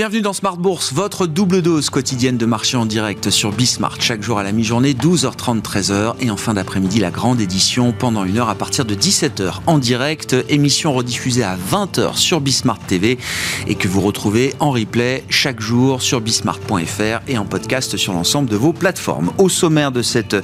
Bienvenue dans Smart Bourse, votre double dose quotidienne de marché en direct sur Bismart. Chaque jour à la mi-journée, 12h30, 13h. Et en fin d'après-midi, la grande édition pendant une heure à partir de 17h en direct. Émission rediffusée à 20h sur Bismart TV et que vous retrouvez en replay chaque jour sur bismart.fr et en podcast sur l'ensemble de vos plateformes. Au sommaire de cette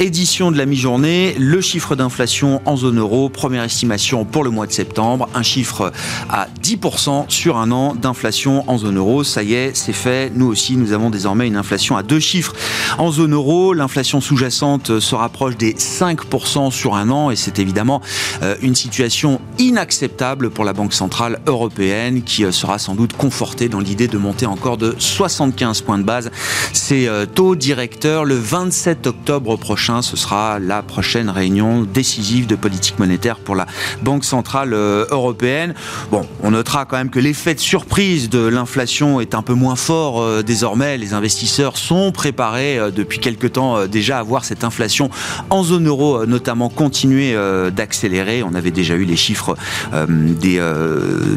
édition de la mi-journée, le chiffre d'inflation en zone euro, première estimation pour le mois de septembre, un chiffre à 10% sur un an d'inflation en zone euro ça y est, c'est fait. Nous aussi, nous avons désormais une inflation à deux chiffres en zone euro. L'inflation sous-jacente se rapproche des 5% sur un an et c'est évidemment euh, une situation inacceptable pour la Banque Centrale Européenne qui euh, sera sans doute confortée dans l'idée de monter encore de 75 points de base ses euh, taux directeurs. Le 27 octobre prochain, ce sera la prochaine réunion décisive de politique monétaire pour la Banque Centrale Européenne. Bon, on notera quand même que l'effet de surprise de l'inflation est un peu moins fort euh, désormais. Les investisseurs sont préparés euh, depuis quelque temps euh, déjà à voir cette inflation en zone euro notamment continuer d'accélérer. On avait déjà eu les chiffres des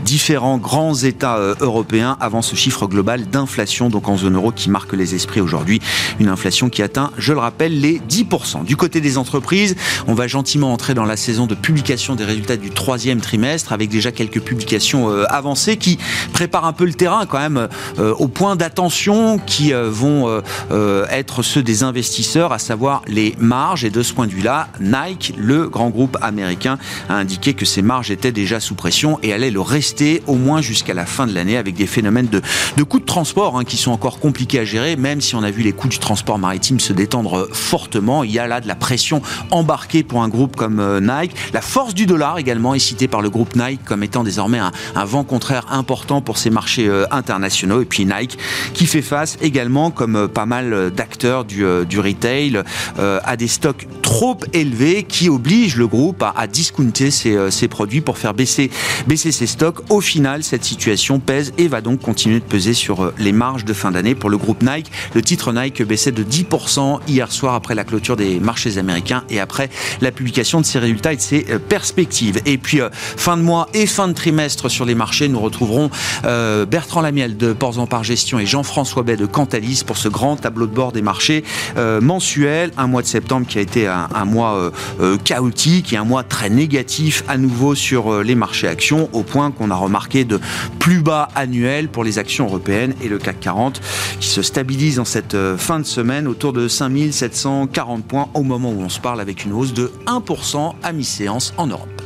différents grands États européens avant ce chiffre global d'inflation donc en zone euro qui marque les esprits aujourd'hui. Une inflation qui atteint, je le rappelle, les 10%. Du côté des entreprises, on va gentiment entrer dans la saison de publication des résultats du troisième trimestre avec déjà quelques publications avancées qui préparent un peu le terrain même euh, au point d'attention qui euh, vont euh, être ceux des investisseurs, à savoir les marges. Et de ce point de vue-là, Nike, le grand groupe américain, a indiqué que ces marges étaient déjà sous pression et allaient le rester au moins jusqu'à la fin de l'année avec des phénomènes de, de coûts de transport hein, qui sont encore compliqués à gérer, même si on a vu les coûts du transport maritime se détendre fortement. Il y a là de la pression embarquée pour un groupe comme Nike. La force du dollar également est citée par le groupe Nike comme étant désormais un, un vent contraire important pour ces marchés internationaux Et puis Nike qui fait face également, comme euh, pas mal d'acteurs du, euh, du retail, euh, à des stocks trop élevés qui obligent le groupe à, discounter ses, ses, produits pour faire baisser, baisser ses stocks. Au final, cette situation pèse et va donc continuer de peser sur les marges de fin d'année pour le groupe Nike. Le titre Nike baissait de 10% hier soir après la clôture des marchés américains et après la publication de ses résultats et de ses perspectives. Et puis, fin de mois et fin de trimestre sur les marchés, nous retrouverons Bertrand Lamiel de Ports en Par Gestion et Jean-François Bay de Cantalis pour ce grand tableau de bord des marchés euh, mensuel. Un mois de septembre qui a été un, mois euh, euh, chaotique et un mois très négatif à nouveau sur les marchés actions, au point qu'on a remarqué de plus bas annuels pour les actions européennes et le CAC 40 qui se stabilise en cette fin de semaine autour de 5740 points au moment où on se parle avec une hausse de 1% à mi-séance en Europe.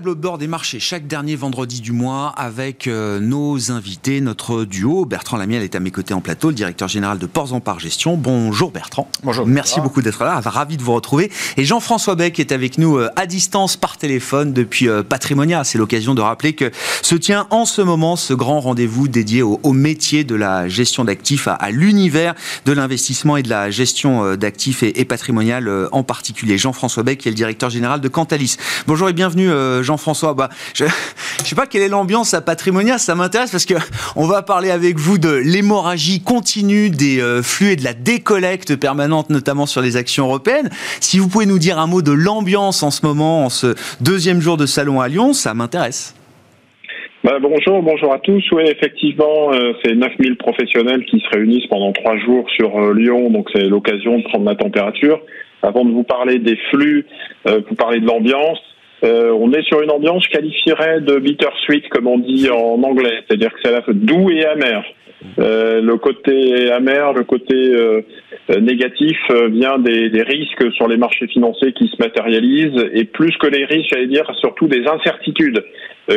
Le tableau de bord des marchés chaque dernier vendredi du mois avec euh, nos invités, notre duo. Bertrand Lamiel est à mes côtés en plateau, le directeur général de Ports en Par Gestion. Bonjour Bertrand. Bonjour. Merci beaucoup d'être là, ravi de vous retrouver. Et Jean-François Beck est avec nous euh, à distance par téléphone depuis euh, Patrimonia. C'est l'occasion de rappeler que se tient en ce moment ce grand rendez-vous dédié au, métier de la gestion d'actifs, à, l'univers de l'investissement et de la gestion d'actifs et, patrimonial en particulier. Jean-François Beck qui est le directeur général de Cantalis. Bonjour et bienvenue euh, Jean-François. Bah, je ne sais pas quelle est l'ambiance à Patrimonia, ça m'intéresse parce que on va parler avec vous de l'hémorragie continue des euh, flux et de la décollecte permanente, notamment sur les actions européennes. Si vous pouvez nous dire un mot de l'ambiance en ce moment, en ce deuxième jour de salon à Lyon, ça m'intéresse. Bah, bonjour, bonjour à tous. Oui, effectivement, euh, c'est 9000 professionnels qui se réunissent pendant trois jours sur Lyon, donc c'est l'occasion de prendre la température. Avant de vous parler des flux, vous parler de l'ambiance. Euh, on est sur une ambiance, je qualifierais de bittersweet, comme on dit en anglais, c'est-à-dire que c'est à la fois doux et amer. Euh, le côté amer, le côté euh, négatif vient des, des, risques sur les marchés financiers qui se matérialisent et plus que les risques, j'allais dire surtout des incertitudes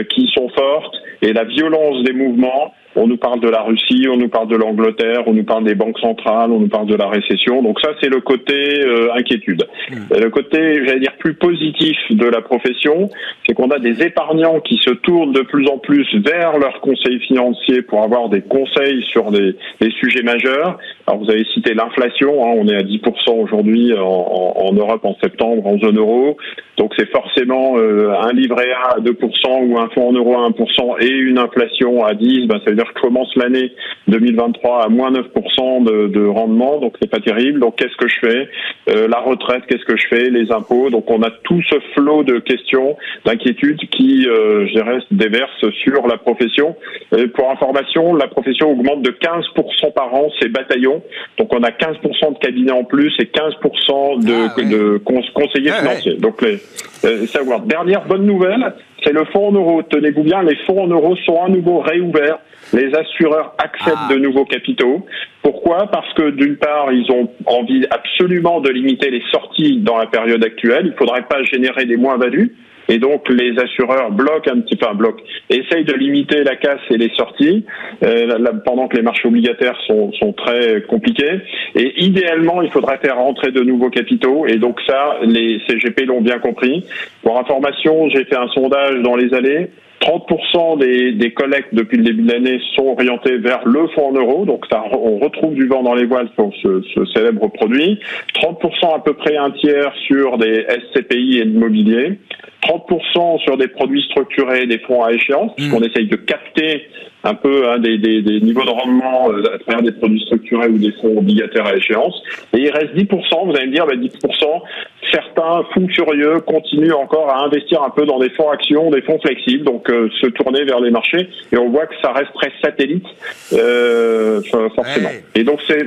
qui sont fortes et la violence des mouvements on nous parle de la Russie, on nous parle de l'Angleterre, on nous parle des banques centrales, on nous parle de la récession. Donc ça, c'est le côté euh, inquiétude. Hmm. le côté, j'allais dire, plus positif de la profession, c'est qu'on a des épargnants qui se tournent de plus en plus vers leurs conseils financiers pour avoir des conseils conseils sur des, sujets majeurs. Alors vous avez cité l'inflation, hein, on est à 10% aujourd'hui en, en, Europe en septembre, en zone euro. Donc c'est forcément euh, un livret A à 2% ou un fonds en euros à 1% et une inflation à 10, ben, ça veut dire que je commence l'année 2023 à moins 9% de, de, rendement, donc c'est pas terrible. Donc qu'est-ce que je fais? Euh, La retraite, qu'est-ce que je fais? Les impôts. Donc on a tout ce flot de questions, d'inquiétudes qui, euh, je dirais, déversent sur la profession. Pour information, la profession augmente de 15% par an ses bataillons. Donc on a 15% de cabinets en plus et 15% de, ah, de conseillers financiers. Donc les, euh, Dernière bonne nouvelle, c'est le fonds en euros. Tenez-vous bien, les fonds en euros sont à nouveau réouverts. Les assureurs acceptent ah. de nouveaux capitaux. Pourquoi? Parce que d'une part, ils ont envie absolument de limiter les sorties dans la période actuelle. Il ne faudrait pas générer des moins-values. Et donc les assureurs bloquent un petit peu, un bloc, essayent de limiter la casse et les sorties euh, pendant que les marchés obligataires sont, sont, très compliqués. Et idéalement, il faudrait faire rentrer de nouveaux capitaux. Et donc ça, les CGP l'ont bien compris. Pour information, j'ai fait un sondage dans les allées. 30% des, des, collectes depuis le début de l'année sont orientées vers le fonds en euros, donc ça, on retrouve du vent dans les voiles sur ce, ce, célèbre produit. 30% à peu près un tiers sur des SCPI et l'immobilier. 30% sur des produits structurés, des fonds à échéance, mmh. puisqu'on essaye de capter un peu hein, des, des, des, niveaux de rendement euh, à travers des produits structurés ou des fonds obligataires à échéance. Et il reste 10%, vous allez me dire, bah, 10%, certains fous furieux continuent encore à investir un peu dans des fonds actions, des fonds flexibles, donc euh, se tourner vers les marchés. Et on voit que ça reste très satellite, euh, forcément. Et donc c'est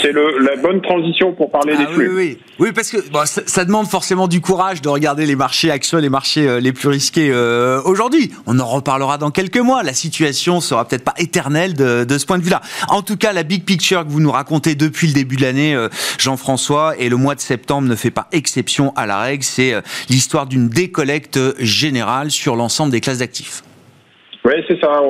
c'est la bonne transition pour parler ah des flux. Oui, oui. oui parce que bon, ça, ça, demande forcément du courage de regarder les marchés actions, les marchés euh, les plus risqués euh, aujourd'hui. On en reparlera dans quelques mois. La situation sera peut-être pas éternelle de, ce point de vue-là. En tout cas, la big picture que vous nous racontez depuis le début de l'année, Jean-François, et le mois de septembre ne fait pas exception à la règle. C'est l'histoire d'une décollecte générale sur l'ensemble des classes d'actifs. Oui, c'est ça.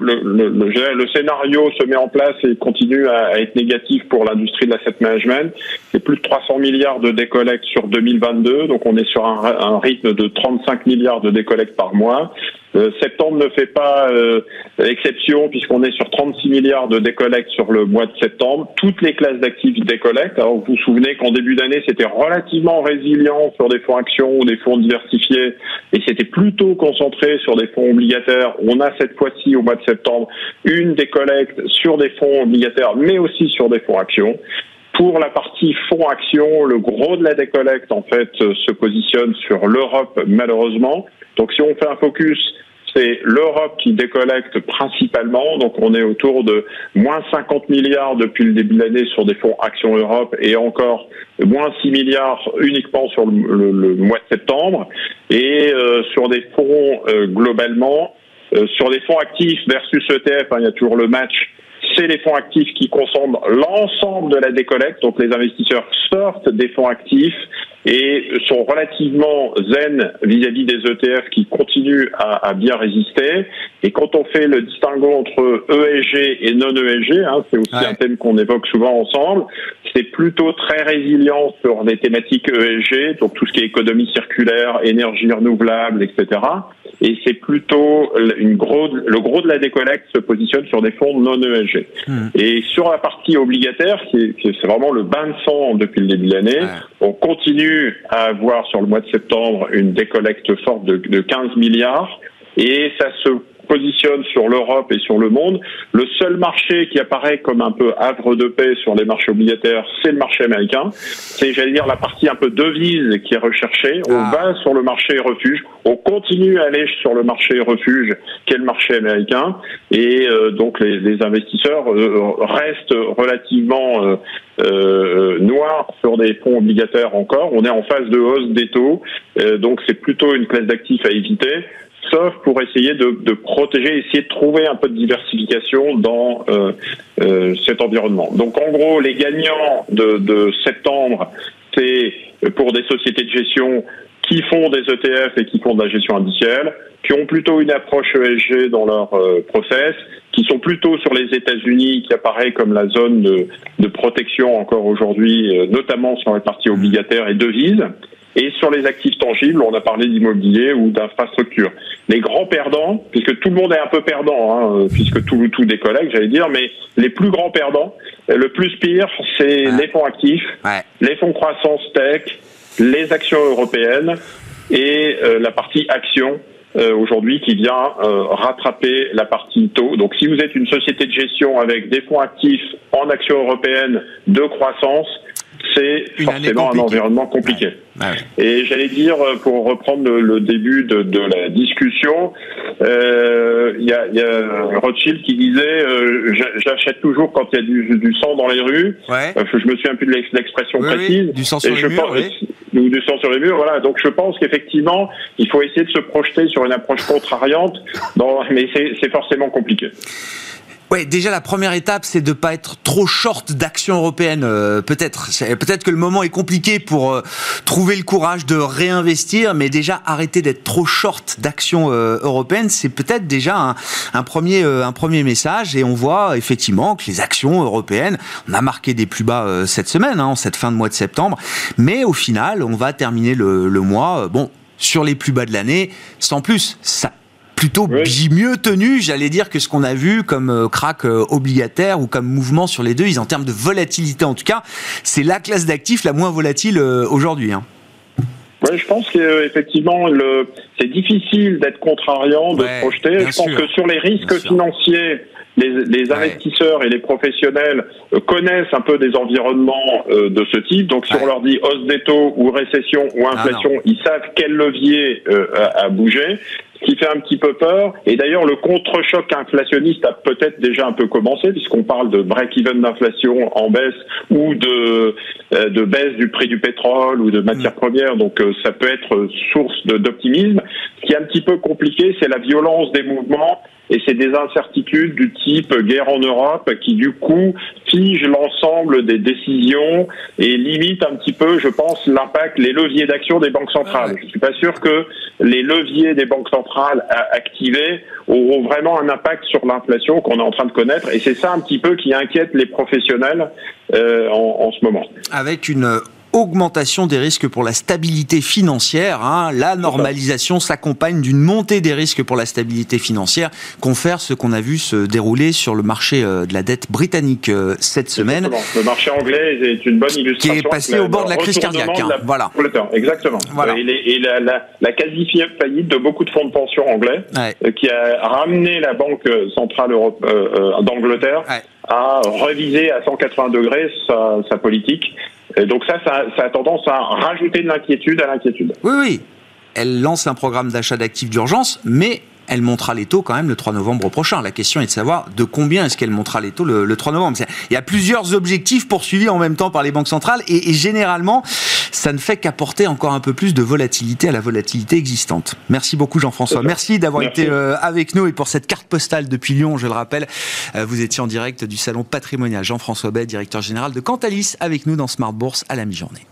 le, scénario se met en place et continue à, être négatif pour l'industrie de l'asset management. C'est plus de 300 milliards de décollectes sur 2022, donc on est sur un, rythme de 35 milliards de décollectes par mois. Euh, septembre ne fait pas euh, exception puisqu'on est sur 36 milliards de décollectes sur le mois de septembre. Toutes les classes d'actifs décollectent. Alors vous vous souvenez qu'en début d'année c'était relativement résilient sur des fonds actions ou des fonds diversifiés et c'était plutôt concentré sur des fonds obligataires. On a cette fois-ci au mois de septembre une décollecte sur des fonds obligataires mais aussi sur des fonds actions. Pour la partie fonds actions, le gros de la décollecte en fait se positionne sur l'Europe malheureusement. Donc si on fait un focus c'est l'Europe qui décollecte principalement. Donc on est autour de moins 50 milliards depuis le début de l'année sur des fonds Action Europe et encore moins 6 milliards uniquement sur le, mois de septembre. Et euh, sur des fonds euh, globalement, euh, sur des fonds actifs versus ETF, hein, il y a toujours le match c'est les fonds actifs qui concentrent l'ensemble de la décollecte. Donc les investisseurs sortent des fonds actifs et sont relativement zen vis-à-vis des ETF qui continuent à, bien résister. Et quand on fait le distinguo entre ESG et non ESG, hein, c'est aussi un thème qu'on évoque souvent ensemble, c'est plutôt très résilient sur des thématiques ESG, donc tout ce qui est économie circulaire, énergie renouvelable, etc et c'est plutôt une gros, le gros de la décollecte se positionne sur des fonds non ESG. Hmm. Et sur la partie obligataire, c'est vraiment le bain de sang depuis le début de l'année, on continue à avoir sur le mois de septembre une décollecte forte de, de 15 milliards. Et ça se positionne sur l'Europe et sur le monde. Le seul marché qui apparaît comme un peu havre de paix sur les marchés obligataires, c'est le marché américain. C'est, j'allais dire, la partie un peu devise qui est recherchée. On ah. va sur le marché refuge. On continue à aller sur le marché refuge, qui est le marché américain. Et euh, donc, les, les investisseurs euh, restent relativement euh, euh, noirs sur des fonds obligataires encore. On est en phase de hausse des taux. donc, c'est plutôt une classe d'actifs à éviter sauf pour essayer de, de, protéger, essayer de trouver un peu de diversification dans euh, euh, cet environnement. Donc en gros, les gagnants de, de septembre, c'est pour des sociétés de gestion qui font des ETF et qui font de la gestion indicielle, qui ont plutôt une approche ESG dans leur euh, process, qui sont plutôt sur les États-Unis, qui apparaît comme la zone de, de protection encore aujourd'hui, euh, notamment sur les parties obligataires et devises, et sur les actifs tangibles, on a parlé d'immobilier ou d'infrastructure. Les grands perdants, puisque tout le monde est un peu perdant, hein, puisque tout, tout des collègues, j'allais dire, mais les plus grands perdants, le plus pire, c'est les fonds actifs, les fonds croissance tech, les actions européennes et euh, la partie action euh, aujourd'hui qui vient euh, rattraper la partie taux. Donc si vous êtes une société de gestion avec des fonds actifs en actions européennes de croissance, c'est forcément un environnement compliqué. Et j'allais dire, pour reprendre le, début de, de, la discussion, euh, il y, a, y, a, Rothschild qui disait euh, j'achète toujours quand il y a du, du, sang dans les rues. Ouais. Euh, je me souviens plus de l'expression précise. du sang sur les murs. Ou du sang sur les murs, voilà. Donc je pense qu'effectivement, il faut essayer de se projeter sur une approche contrariante, dans, mais c'est forcément compliqué. Ouais, déjà la première étape, c'est de pas être trop short d'actions européennes. Euh, peut-être, peut-être que le moment est compliqué pour euh, trouver le courage de réinvestir, mais déjà arrêter d'être trop short d'actions euh, européennes, c'est peut-être déjà un, un premier, un premier message. Et on voit effectivement que les actions européennes, on a marqué des plus bas cette semaine, hein, en cette fin de mois de septembre, mais au final, on va terminer le, le mois, bon, sur les plus bas de l'année, sans plus. Ça plutôt mieux tenu, j'allais dire, que ce qu'on a vu comme euh, crack euh, obligataire ou comme mouvement sur les deux. Ils, en termes de volatilité, en tout cas, c'est la classe d'actifs la moins volatile euh, aujourd'hui. Hein. Oui, je pense qu'effectivement, c'est difficile d'être contrariant, de se projeter. Je pense que sur les risques financiers, les, investisseurs et les professionnels connaissent un peu des environnements de ce type. Donc, si on leur dit hausse des taux ou récession ou ah, inflation, ils savent quel levier a, a bouger qui fait un petit peu peur. Et d'ailleurs, le contre-choc inflationniste a peut-être déjà un peu commencé, puisqu'on parle de break-even d'inflation en baisse ou de, euh, de baisse du prix du pétrole ou de matières mm. premières. Donc, euh, ça peut être source d'optimisme. Ce qui est un petit peu compliqué, c'est la violence des mouvements et c'est des incertitudes du type guerre en Europe qui du coup fige l'ensemble des décisions et limite un petit peu, je pense, l'impact, les leviers d'action des banques centrales. Je suis pas sûr que les leviers des banques centrales activés auront vraiment un impact sur l'inflation qu'on est en train de connaître et c'est ça un petit peu qui inquiète les professionnels euh, en, en ce moment. Avec une augmentation des risques pour la stabilité financière. Hein. La normalisation s'accompagne d'une montée des risques pour la stabilité financière, confère ce qu'on a vu se dérouler sur le marché euh, de la dette britannique euh, cette semaine. Le marché anglais est une bonne illustration. Qui est passé au bord de la crise cardiaque. Hein. Voilà. Exactement. Et, la, quasi-faillite de beaucoup de fonds de pension anglais, euh, qui a ramené la Banque centrale d'Angleterre à reviser à 180 degrés sa politique donc ça, ça, ça, a tendance à rajouter de l'inquiétude à l'inquiétude. Oui, oui. Elle lance un programme d'achat d'actifs d'urgence, mais elle montera les taux quand même le 3 novembre prochain. La question est de savoir de combien est-ce qu'elle montera les taux le, 3 novembre. Il y a plusieurs objectifs poursuivis en même temps par les banques centrales et, généralement, ça ne fait qu'apporter encore un peu plus de volatilité à la volatilité existante. Merci beaucoup Jean-François. Merci d'avoir été euh, avec nous et pour cette carte postale depuis Lyon, je le rappelle, euh, vous étiez en direct du salon patrimonial. Jean-François Bay, directeur général de Cantalis, avec nous dans Smart Bourse à la mi-journée.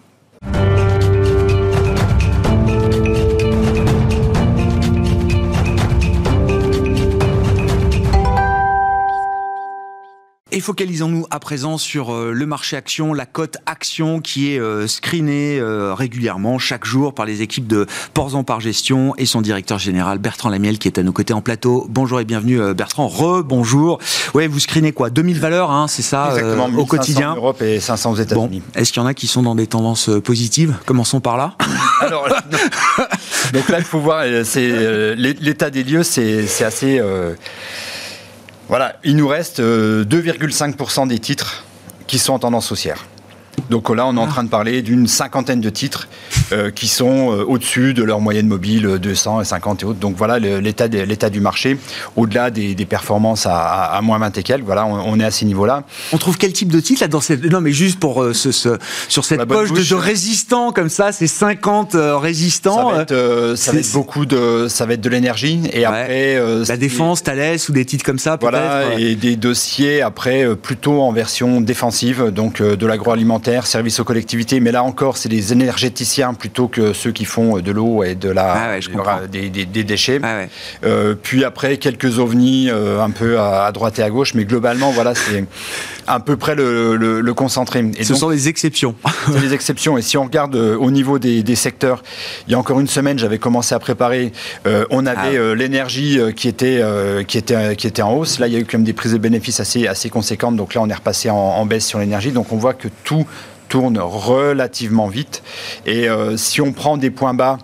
Et focalisons-nous à présent sur euh, le marché action, la cote action qui est euh, screenée euh, régulièrement chaque jour par les équipes de Porzan par Gestion et son directeur général Bertrand Lamiel qui est à nos côtés en plateau. Bonjour et bienvenue Bertrand. Re-bonjour. Ouais, vous screenez quoi? 2000 valeurs, hein, c'est ça, au quotidien? En Europe et 500 aux États-Unis. Bon. Est-ce qu'il y en a qui sont dans des tendances positives? Commençons par là. Alors, donc là, il faut voir, c'est l'état des lieux, c'est assez voilà, il nous reste 2,5% euh, des titres qui sont en tendance haussière. Donc là, on est en ah. train de parler d'une cinquantaine de titres euh, qui sont euh, au-dessus de leur moyenne mobile, 250 et autres. Donc voilà l'état du marché, au-delà des, performances à, moins 20 et quelques. Voilà, on, est à ces niveaux-là. On trouve quel type de titre là dans cette... Non, mais juste pour ce, sur cette poche de, résistants comme ça, ces 50 résistants. Ça va être, ça va être beaucoup de, ça va être de l'énergie et après la défense, Thales ou des titres comme ça. Voilà et des dossiers après plutôt en version défensive, donc de l'agroalimentaire services aux collectivités, mais là encore, c'est des énergéticiens plutôt que ceux qui font de l'eau et de la, ah des, déchets. Ah puis après, quelques ovnis un peu à, droite et à gauche, mais globalement, voilà, c'est à peu près le, concentré. Et Ce sont des exceptions. C'est des exceptions. Et si on regarde au niveau des, secteurs, il y a encore une semaine, j'avais commencé à préparer. on avait ah. l'énergie qui était qui était qui était en hausse. Là, il y a eu quand même des prises de bénéfices assez assez conséquentes. Donc là, on est repassé en baisse sur l'énergie. Donc on voit que tout tourne relativement vite. Et euh, si on prend des points bas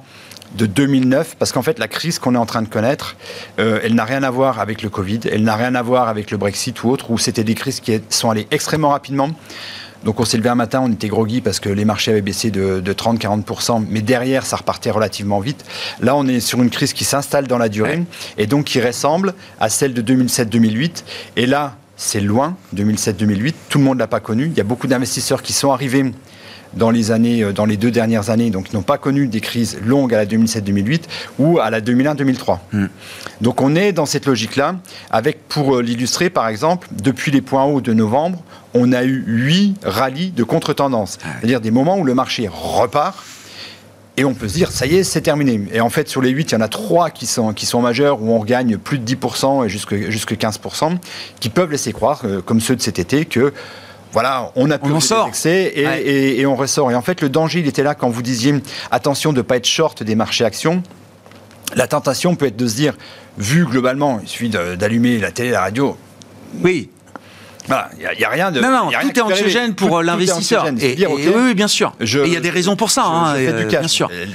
de 2009, parce qu'en fait la crise qu'on est en train de connaître, euh, elle n'a rien à voir avec le Covid, elle n'a rien à voir avec le Brexit ou autre, où c'était des crises qui sont allées extrêmement rapidement. Donc on s'est levé un matin, on était groggy parce que les marchés avaient baissé de, de 30-40%, mais derrière ça repartait relativement vite. Là on est sur une crise qui s'installe dans la durée et donc qui ressemble à celle de 2007-2008. Et là, c'est loin, 2007-2008. Tout le monde ne l'a pas connu. Il y a beaucoup d'investisseurs qui sont arrivés dans les années, euh, dans les deux dernières années, donc qui n'ont pas connu des crises longues à la 2007-2008 ou à la 2001-2003. Hmm. Donc on est dans cette logique-là, avec pour euh, l'illustrer par exemple, depuis les points hauts de novembre, on a eu huit rallyes de contre-tendance, ah c'est-à-dire des moments où le marché repart et on peut se dire, ça y est, c'est terminé. Et en fait, sur les 8, il y en a 3 qui sont, qui sont majeurs, où on regagne plus de 10% et jusque, jusque 15%, qui peuvent laisser croire, euh, comme ceux de cet été, que voilà, on a pu on sort. et, et, on ressort. Et en fait, le danger, il était là quand vous disiez, attention de ne pas être short des marchés actions. La tentation peut être de se dire, vu globalement, il suffit d'allumer la télé, la radio. Oui, voilà, il n'y a, rien de. Non, non, tout est anxiogène pour l'investisseur. Et, oui, bien sûr. il y a des raisons pour ça. Je, hein, fais du cash. Bien sûr. Euh,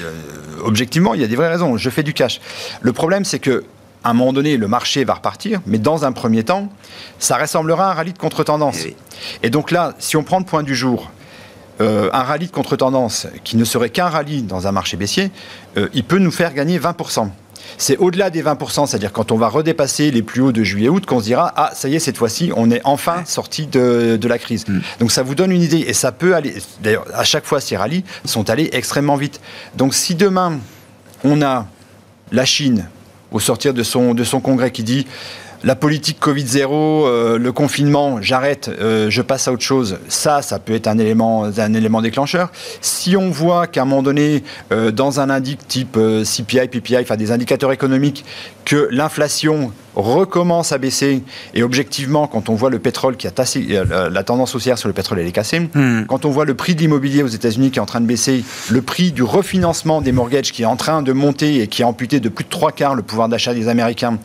objectivement, il y a des vraies raisons. Je fais du cash. Le problème, c'est que à un moment donné, le marché va repartir, mais dans un premier temps, ça ressemblera à un rallye de contre-tendance. Et, eh donc là, si on prend le point du jour, euh, un rallye de contre-tendance qui ne serait qu'un rallye dans un marché baissier, euh, il peut nous faire gagner 20% c'est au-delà des 20%, c'est-à-dire quand on va redépasser les plus hauts de juillet-août, qu'on se dira, ah, ça y est, cette fois-ci, on est enfin sorti de, la crise. Mm. Donc ça vous donne une idée, et ça peut aller, d'ailleurs, à chaque fois, ces rallyes sont allés extrêmement vite. Donc si demain, on a la Chine, au sortir de son, de son congrès, qui dit, la politique Covid-0, euh, le confinement, j'arrête, euh, je passe à autre chose, ça, ça peut être un élément, déclencheur. Si on voit qu'à un moment donné, euh, dans un indice type CPI, PPI, enfin des indicateurs économiques, que l'inflation recommence à baisser. Et objectivement, quand on voit le pétrole qui a tassé, euh, la tendance haussière sur le pétrole, elle est cassée. Hmm. Quand on voit le prix de l'immobilier aux États-Unis qui est en train de baisser, le prix du refinancement des mortgages qui est en train de monter et qui a amputé de plus de trois quarts le pouvoir d'achat des Américains.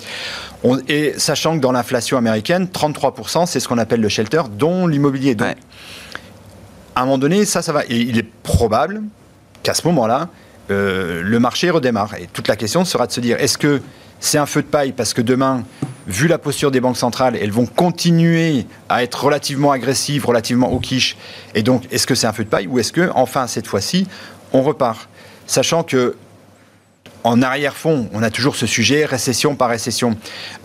et sachant que dans l'inflation américaine, 33%, c'est ce qu'on appelle le shelter, dont l'immobilier. Donc, à un moment donné, ça, ça va. Et il est probable qu'à ce moment-là, euh, le marché redémarre. Et toute la question sera de se dire, est-ce que c'est un feu de paille parce que demain, vu la posture des banques centrales, elles vont continuer à être relativement agressives, relativement au quiche. Et donc, est-ce que c'est un feu de paille ou est-ce que, enfin, cette fois-ci, on repart? Sachant que en arrière-fond, on a toujours ce sujet récession par récession.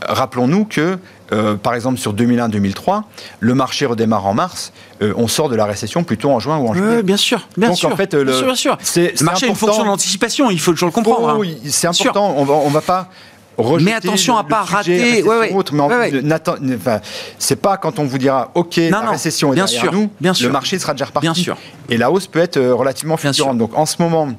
Rappelons-nous que, euh, par exemple, sur 2001-2003, le marché redémarre en mars. Euh, on sort de la récession plutôt en juin ou en juillet. bien sûr, bien sûr. En fait, le, bien sûr, le marché est une fonction d'anticipation. Il faut toujours le comprendre. Hein. Oui, c'est important. On va, on va pas mais attention à pas rater. Ouais, mais c'est pas quand on vous dira OK, la récession est bien derrière sûr, nous, bien sûr. le marché sera déjà reparti. Bien sûr. Et la hausse peut être euh, relativement fluctuante. Donc en ce moment,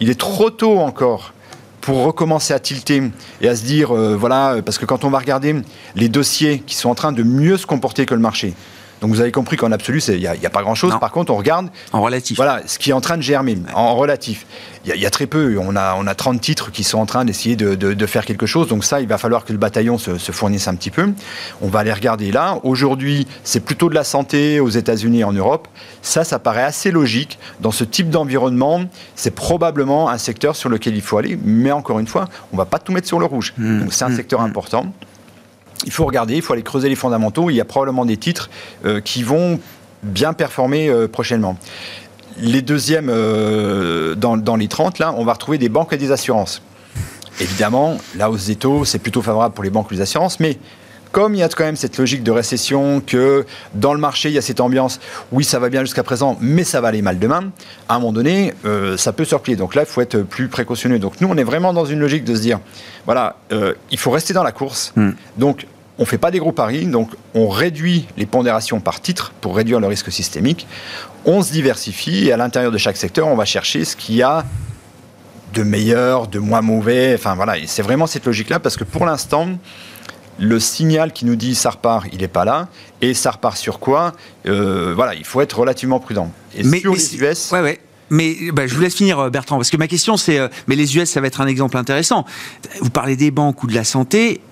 il est trop tôt encore pour recommencer à tilter et à se dire, euh, voilà, parce que quand on va regarder les dossiers qui sont en train de mieux se comporter que le marché, donc vous avez compris qu'en absolu, il n'y a, a, pas grand-chose. Par contre, on regarde... En relatif. Voilà, ce qui est en train de germer, en relatif. Il y, a très peu. On a, on a 30 titres qui sont en train d'essayer de, de, faire quelque chose. Donc ça, il va falloir que le bataillon se, se fournisse un petit peu. On va aller regarder là. Aujourd'hui, c'est plutôt de la santé aux États-Unis et en Europe. Ça, ça paraît assez logique. Dans ce type d'environnement, c'est probablement un secteur sur lequel il faut aller. Mais encore une fois, on ne va pas tout mettre sur le rouge. Mmh. Donc c'est un mmh. secteur mmh. important il faut regarder, il faut aller creuser les fondamentaux. Il y a probablement des titres euh, qui vont bien performer euh, prochainement. Les deuxièmes, euh, dans, les 30, là, on va retrouver des banques et des assurances. Évidemment, la hausse des taux, c'est plutôt favorable pour les banques et les assurances, mais comme il y a quand même cette logique de récession, que dans le marché, il y a cette ambiance, oui, ça va bien jusqu'à présent, mais ça va aller mal demain, à un moment donné, ça peut se replier. Donc là, il faut être plus précautionneux. Donc nous, on est vraiment dans une logique de se dire, voilà, il faut rester dans la course. Hmm. Donc on ne fait pas des gros paris, donc on réduit les pondérations par titre pour réduire le risque systémique. On se diversifie et à l'intérieur de chaque secteur, on va chercher ce qu'il y a de meilleur, de moins mauvais. Enfin voilà, c'est vraiment cette logique-là parce que pour l'instant, le signal qui nous dit ça repart, il n'est pas là. Et ça repart sur quoi? Euh, Voilà, il faut être relativement prudent. Et mais, sur les US. Ouais, ouais. Mais bah, je vous laisse finir, euh, Bertrand, parce que ma question c'est, euh, mais les US, ça va être un exemple intéressant. Vous parlez des banques ou de la santé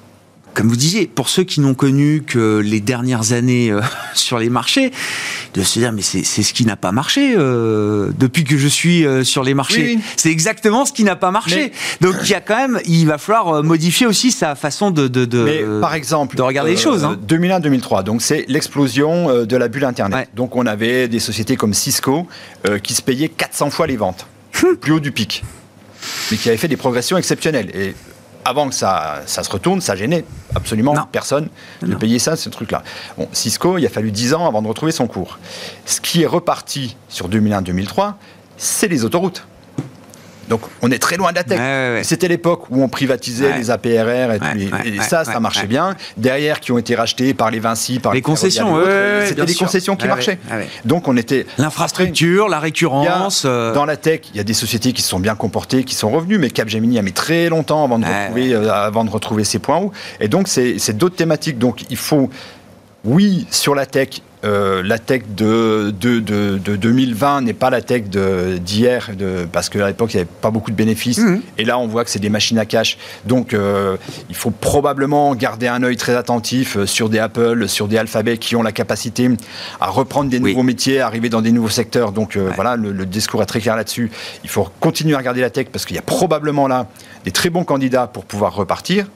comme vous disiez, pour ceux qui n'ont connu que les dernières années euh, sur les marchés, de se dire mais c'est ce qui n'a pas marché euh, depuis que je suis euh, sur les marchés. C'est exactement ce qui n'a pas marché. Donc il y a quand même, il va falloir modifier aussi sa façon de, de, de par exemple, de regarder les choses. 2001-2003, hein. donc c'est l'explosion de la bulle Internet. Donc on avait des sociétés comme Cisco qui se payaient 400 fois les ventes, hum. plus haut du pic, mais qui avaient fait des progressions exceptionnelles. Et avant que ça, ça se retourne, ça gênait absolument personne de payer ça, ce truc-là. Bon, Cisco, il a fallu 10 ans avant de retrouver son cours. Ce qui est reparti sur 2001-2003, c'est les autoroutes. Donc on est très loin de la tech. C'était l'époque où on privatisait les APRR et, ça, ça marchait bien. Derrière, qui ont été rachetés par les Vinci, par les, concessions. C'était les concessions qui marchaient. Donc on était l'infrastructure, la récurrence. Euh. Dans la tech, il y a des sociétés qui se sont bien comportées, qui sont revenues, mais Capgemini a mis très longtemps avant de retrouver, euh, avant de retrouver ses points hauts. Et donc c'est d'autres thématiques. Donc il faut oui, sur la tech, euh, la tech de, de, de, 2020 n'est pas la tech d'hier, parce qu'à l'époque, il n'y avait pas beaucoup de bénéfices. Mhm. Et là, on voit que c'est des machines à cash. Donc, euh, il faut probablement garder un œil très attentif euh, sur des Apple, sur des Alphabet qui ont la capacité à reprendre des nouveaux métiers, à arriver dans des nouveaux secteurs. Donc, voilà, le, le, discours est très clair là-dessus. Il faut continuer à regarder la tech parce qu'il y a probablement là des très bons candidats pour pouvoir repartir.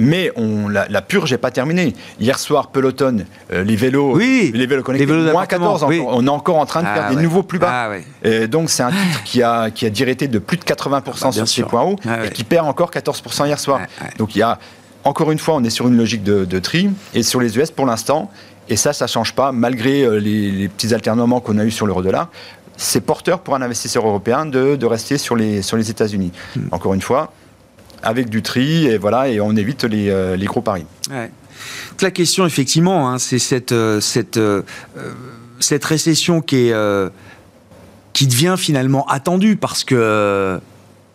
Mais on, la, purge n'est pas terminée. Hier soir, Peloton, euh, les vélos, oui, les vélos connectés, moins 14, on est encore en train de ah faire des nouveaux plus bas. Ah et donc c'est un titre qui a, qui a de plus de 80% bah, sur ses points hauts ah et qui perd encore 14% hier soir. Donc il y a, encore une fois, on est sur une logique de, tri. Et sur les US, pour l'instant, et ça, ça ne change pas, malgré euh, les, petits alternements qu'on a eu sur l'euro-dollar, c'est porteur pour un investisseur européen de, de rester sur les, sur les États-Unis. Hmm. Encore une fois, avec du tri et voilà et on évite les, euh, gros paris. La question effectivement, hein, c'est cette euh, cette euh, cette récession qui qui devient finalement attendue parce que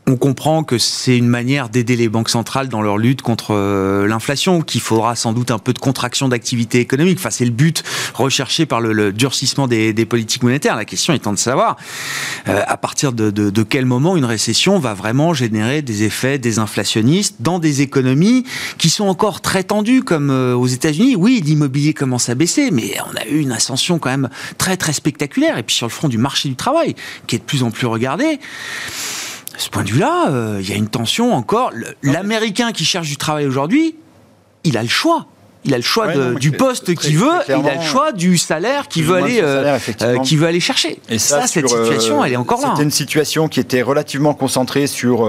on comprend que c'est une manière d'aider les banques centrales dans leur lutte contre euh, l'inflation, qu'il faudra sans doute un peu de contraction d'activité économique. Enfin, c'est le but recherché par le, durcissement des, politiques monétaires. La question étant de savoir euh, à partir de, quel moment une récession va vraiment générer des effets désinflationnistes dans des économies qui sont encore très tendues, comme euh, aux États-Unis. Oui, l'immobilier commence à baisser, mais on a eu une ascension quand même très très spectaculaire. Et puis sur le front du marché du travail, qui est de plus en plus regardé ce point de vue-là, euh, il y a une tension encore. L'Américain qui cherche du travail aujourd'hui, il a le choix. Il a le choix du poste qu'il veut, il a le choix du salaire qu'il veut, aller, euh, euh, veut aller chercher. Et ça, cette situation, elle est encore là. C'était une situation qui était relativement concentrée sur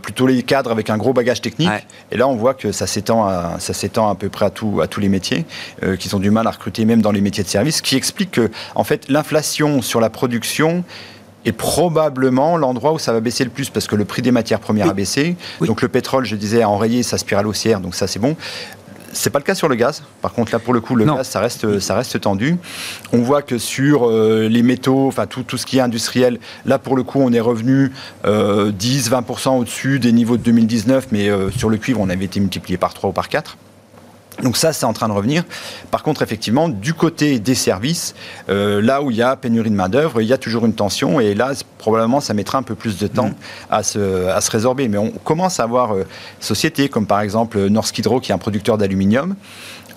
plutôt les cadres avec un gros bagage technique. Et là, on voit que ça s'étend à, ça s'étend à peu près à, tout, à tous les métiers, qui ont du mal à recruter même dans les métiers de service, ce qui explique que, en fait, l'inflation sur la production est probablement l'endroit où ça va baisser le plus parce que le prix des matières premières a baissé. Donc le pétrole, je disais, a enrayé sa spirale haussière, donc ça c'est bon. C'est pas le cas sur le gaz. Par contre, là, pour le coup, le gaz, ça reste, ça reste tendu. On voit que sur euh, les métaux, enfin tout, tout ce qui est industriel, là, pour le coup, on est revenu 10-20% euh, au-dessus des niveaux de 2019, mais euh, sur le cuivre, on avait été multiplié par 3 ou par 4. Donc ça, c'est en train de revenir. Par contre, effectivement, du côté des services, euh, là où il y a pénurie de main-d'œuvre, il y a toujours une tension. Et là, probablement, ça mettra un peu plus de temps mm. à, se, à se résorber. Mais on commence à avoir euh, sociétés comme par exemple Norsk Hydro, qui est un producteur d'aluminium,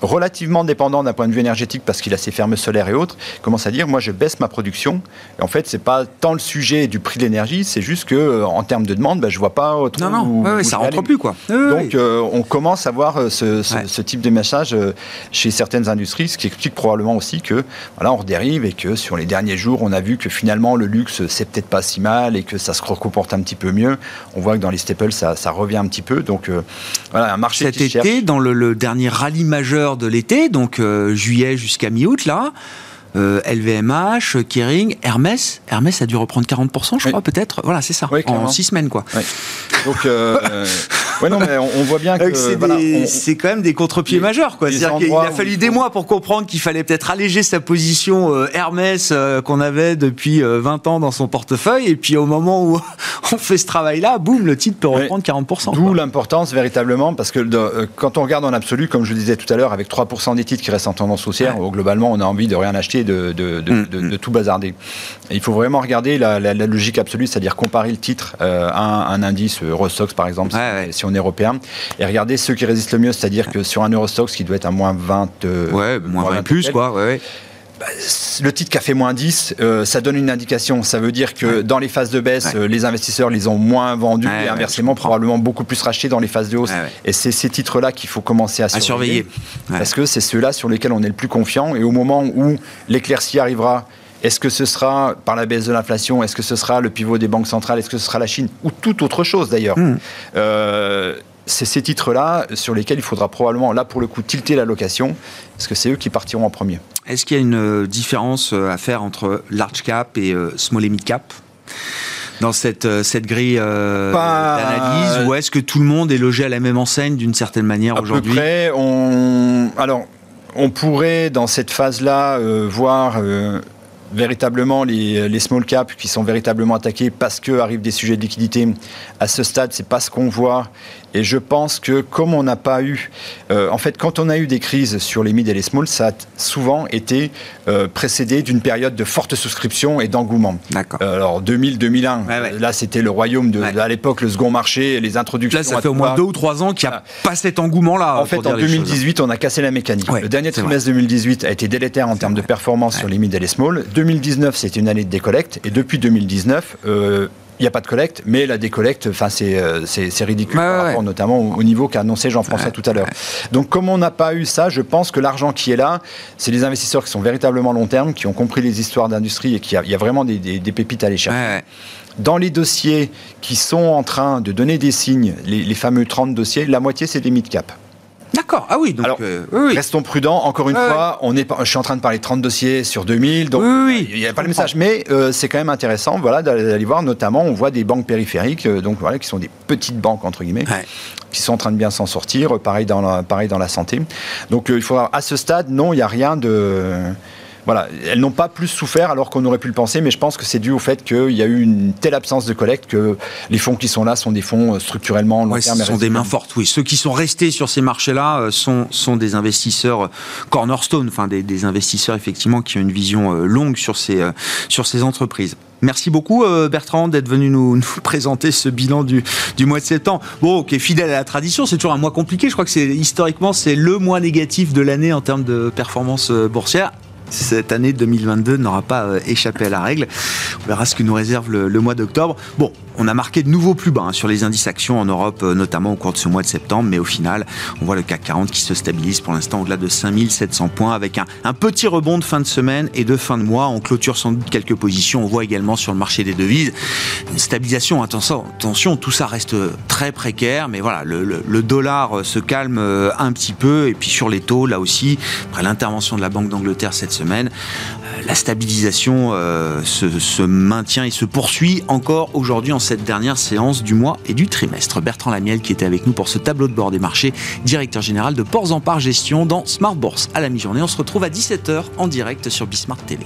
relativement dépendant d'un point de vue énergétique parce qu'il a ses fermes solaires et autres, commence à dire moi je baisse ma production. Et en fait, c'est pas tant le sujet du prix de l'énergie, c'est juste que euh, en termes de demande, ben, je vois pas autre. Non, non, ça rentre plus quoi. Donc euh, on commence à voir euh, ce, type de message chez certaines industries, ce qui explique probablement aussi que voilà, on redérive et que sur les derniers jours, on a vu que finalement le luxe c'est peut-être pas si mal et que ça se comporte un petit peu mieux. On voit que dans les staples ça, ça revient un petit peu. Donc voilà, un marché Cet qui été, dans le, le dernier rallye majeur de l'été, donc euh, juillet jusqu'à mi-août, là. LVMH, euh, Kering, Hermès. Hermès a dû reprendre 40%, je crois, peut-être. Voilà, c'est ça. en six semaines, quoi. Donc, euh, Ouais, non, mais on, voit bien que c'est quand même des contre-pieds majeurs. Quoi. C'est-à-dire qu'il a fallu des mois pour comprendre qu'il fallait peut-être alléger sa position euh, Hermès euh, qu'on avait depuis 20 ans dans son portefeuille. Et puis au moment où on fait ce travail-là, boum, le titre peut reprendre 40%. D'où l'importance véritablement, parce que quand on regarde en absolu, comme je le disais tout à l'heure, avec 3% des titres qui restent en tendance haussière, globalement, on a envie de rien acheter, de, de, mm, mm. tout bazarder. il faut vraiment regarder la, logique absolue, c'est-à-dire comparer le titre euh, à un, indice Eurostox, par exemple, si, on est européen, et regarder ceux qui résistent le mieux, c'est-à-dire que sur un Eurostox qui doit être à moins 20... Euh, ouais, moins 20, plus, quoi. Ouais, bah, le titre qui a fait moins 10, euh, ça donne une indication. Ça veut dire que dans les phases de baisse, les investisseurs les ont moins vendus et inversement, probablement beaucoup plus rachetés dans les phases de hausse. Et c'est ces titres-là qu'il faut commencer à, surveiller. Parce que c'est ceux-là sur lesquels on est le plus confiant. Et au moment où l'éclaircie arrivera, est-ce que ce sera par la baisse de l'inflation Est-ce que ce sera le pivot des banques centrales Est-ce que ce sera la Chine Ou toute autre chose d'ailleurs hmm. euh, c'est ces titres-là sur lesquels il faudra probablement, là pour le coup, tilter la location, parce que c'est eux qui partiront en premier. Est-ce qu'il y a une euh, différence euh, à faire entre large cap et small et mid cap dans cette, cette grille d'analyse ou est-ce que tout le monde est logé à la même enseigne d'une certaine manière aujourd'hui À peu près, on... alors on pourrait dans cette phase-là voir véritablement les, les, small caps qui sont véritablement attaqués parce que arrivent des sujets de liquidité. À ce stade, c'est pas ce qu'on voit. Et je pense que comme on n'a pas eu, euh, en fait, quand on a eu des crises sur les mid et les small, ça a souvent été euh, précédé d'une période de forte souscription et d'engouement. D'accord. Euh, alors 2000-2001, là c'était le royaume de, à l'époque le second marché, les introductions. Là, ça fait au moins deux ou trois ans qu'il n'y a pas cet engouement-là. En fait, en 2018, on a cassé la mécanique. le dernier trimestre 2018 a été délétère en termes de performance sur les mid et les small. 2019, c'était une année de décollecte, et depuis 2019 il n'y a pas de collecte, mais la décollecte, enfin, c'est, euh, c'est, ridicule par rapport notamment au, niveau qu'a annoncé Jean-François tout à l'heure. Donc, comme on n'a pas eu ça, je pense que l'argent qui est là, c'est les investisseurs qui sont véritablement long terme, qui ont compris les histoires d'industrie et qui il y a vraiment des, pépites à aller chercher. Dans les dossiers qui sont en train de donner des signes, les, les fameux 30 dossiers, la moitié, c'est des mid-cap. D'accord. Ah oui, donc euh, restons prudents. Encore une fois, on est, je suis en train de parler de 30 dossiers sur 2000, donc il n'y a pas le message. Mais euh, c'est quand même intéressant, voilà, d'aller voir. Notamment, on voit des banques périphériques, euh, donc voilà, qui sont des petites banques entre guillemets. qui sont en train de bien s'en sortir, pareil dans la, pareil dans la santé. Donc il faut à ce stade, non, il n'y a rien de voilà, elles n'ont pas plus souffert alors qu'on aurait pu le penser, mais je pense que c'est dû au fait qu'il y a eu une telle absence de collecte que les fonds qui sont là sont des fonds euh, structurellement long terme. Ce sont des mains fortes, oui. Ceux qui sont restés sur ces marchés-là euh, sont, sont des investisseurs euh, cornerstone, enfin des, investisseurs effectivement qui ont une vision longue sur ces, sur ces entreprises. Merci beaucoup Bertrand d'être venu nous, nous, présenter ce bilan du, du mois de septembre. Bon, qui est fidèle à la tradition, c'est toujours un mois compliqué. Je crois que c'est historiquement c'est le mois négatif de l'année en termes de performance boursière cette année 2022 n'aura pas euh, échappé à la règle. On verra ce que nous réserve le, mois d'octobre. Bon, on a marqué de nouveaux plus bas hein, sur les indices actions en Europe, euh, notamment au cours de ce mois de septembre, mais au final, on voit le CAC 40 qui se stabilise pour l'instant au-delà de 5700 points avec un, petit rebond de fin de semaine et de fin de mois. On clôture sans doute quelques positions. On voit également sur le marché des devises une stabilisation. Attention, tout ça reste très précaire, mais voilà, le, le dollar se calme euh, un petit peu et puis sur les taux, là aussi, après l'intervention de la Banque d'Angleterre cette semaine. Euh, la stabilisation euh, se, maintient et se poursuit encore aujourd'hui en cette dernière séance du mois et du trimestre. Bertrand Lamiel qui était avec nous pour ce tableau de bord des marchés, directeur général de Ports en Part Gestion dans Smart Bourse à la mi-journée. On se retrouve à 17h en direct sur Bismart Télé.